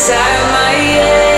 inside my head.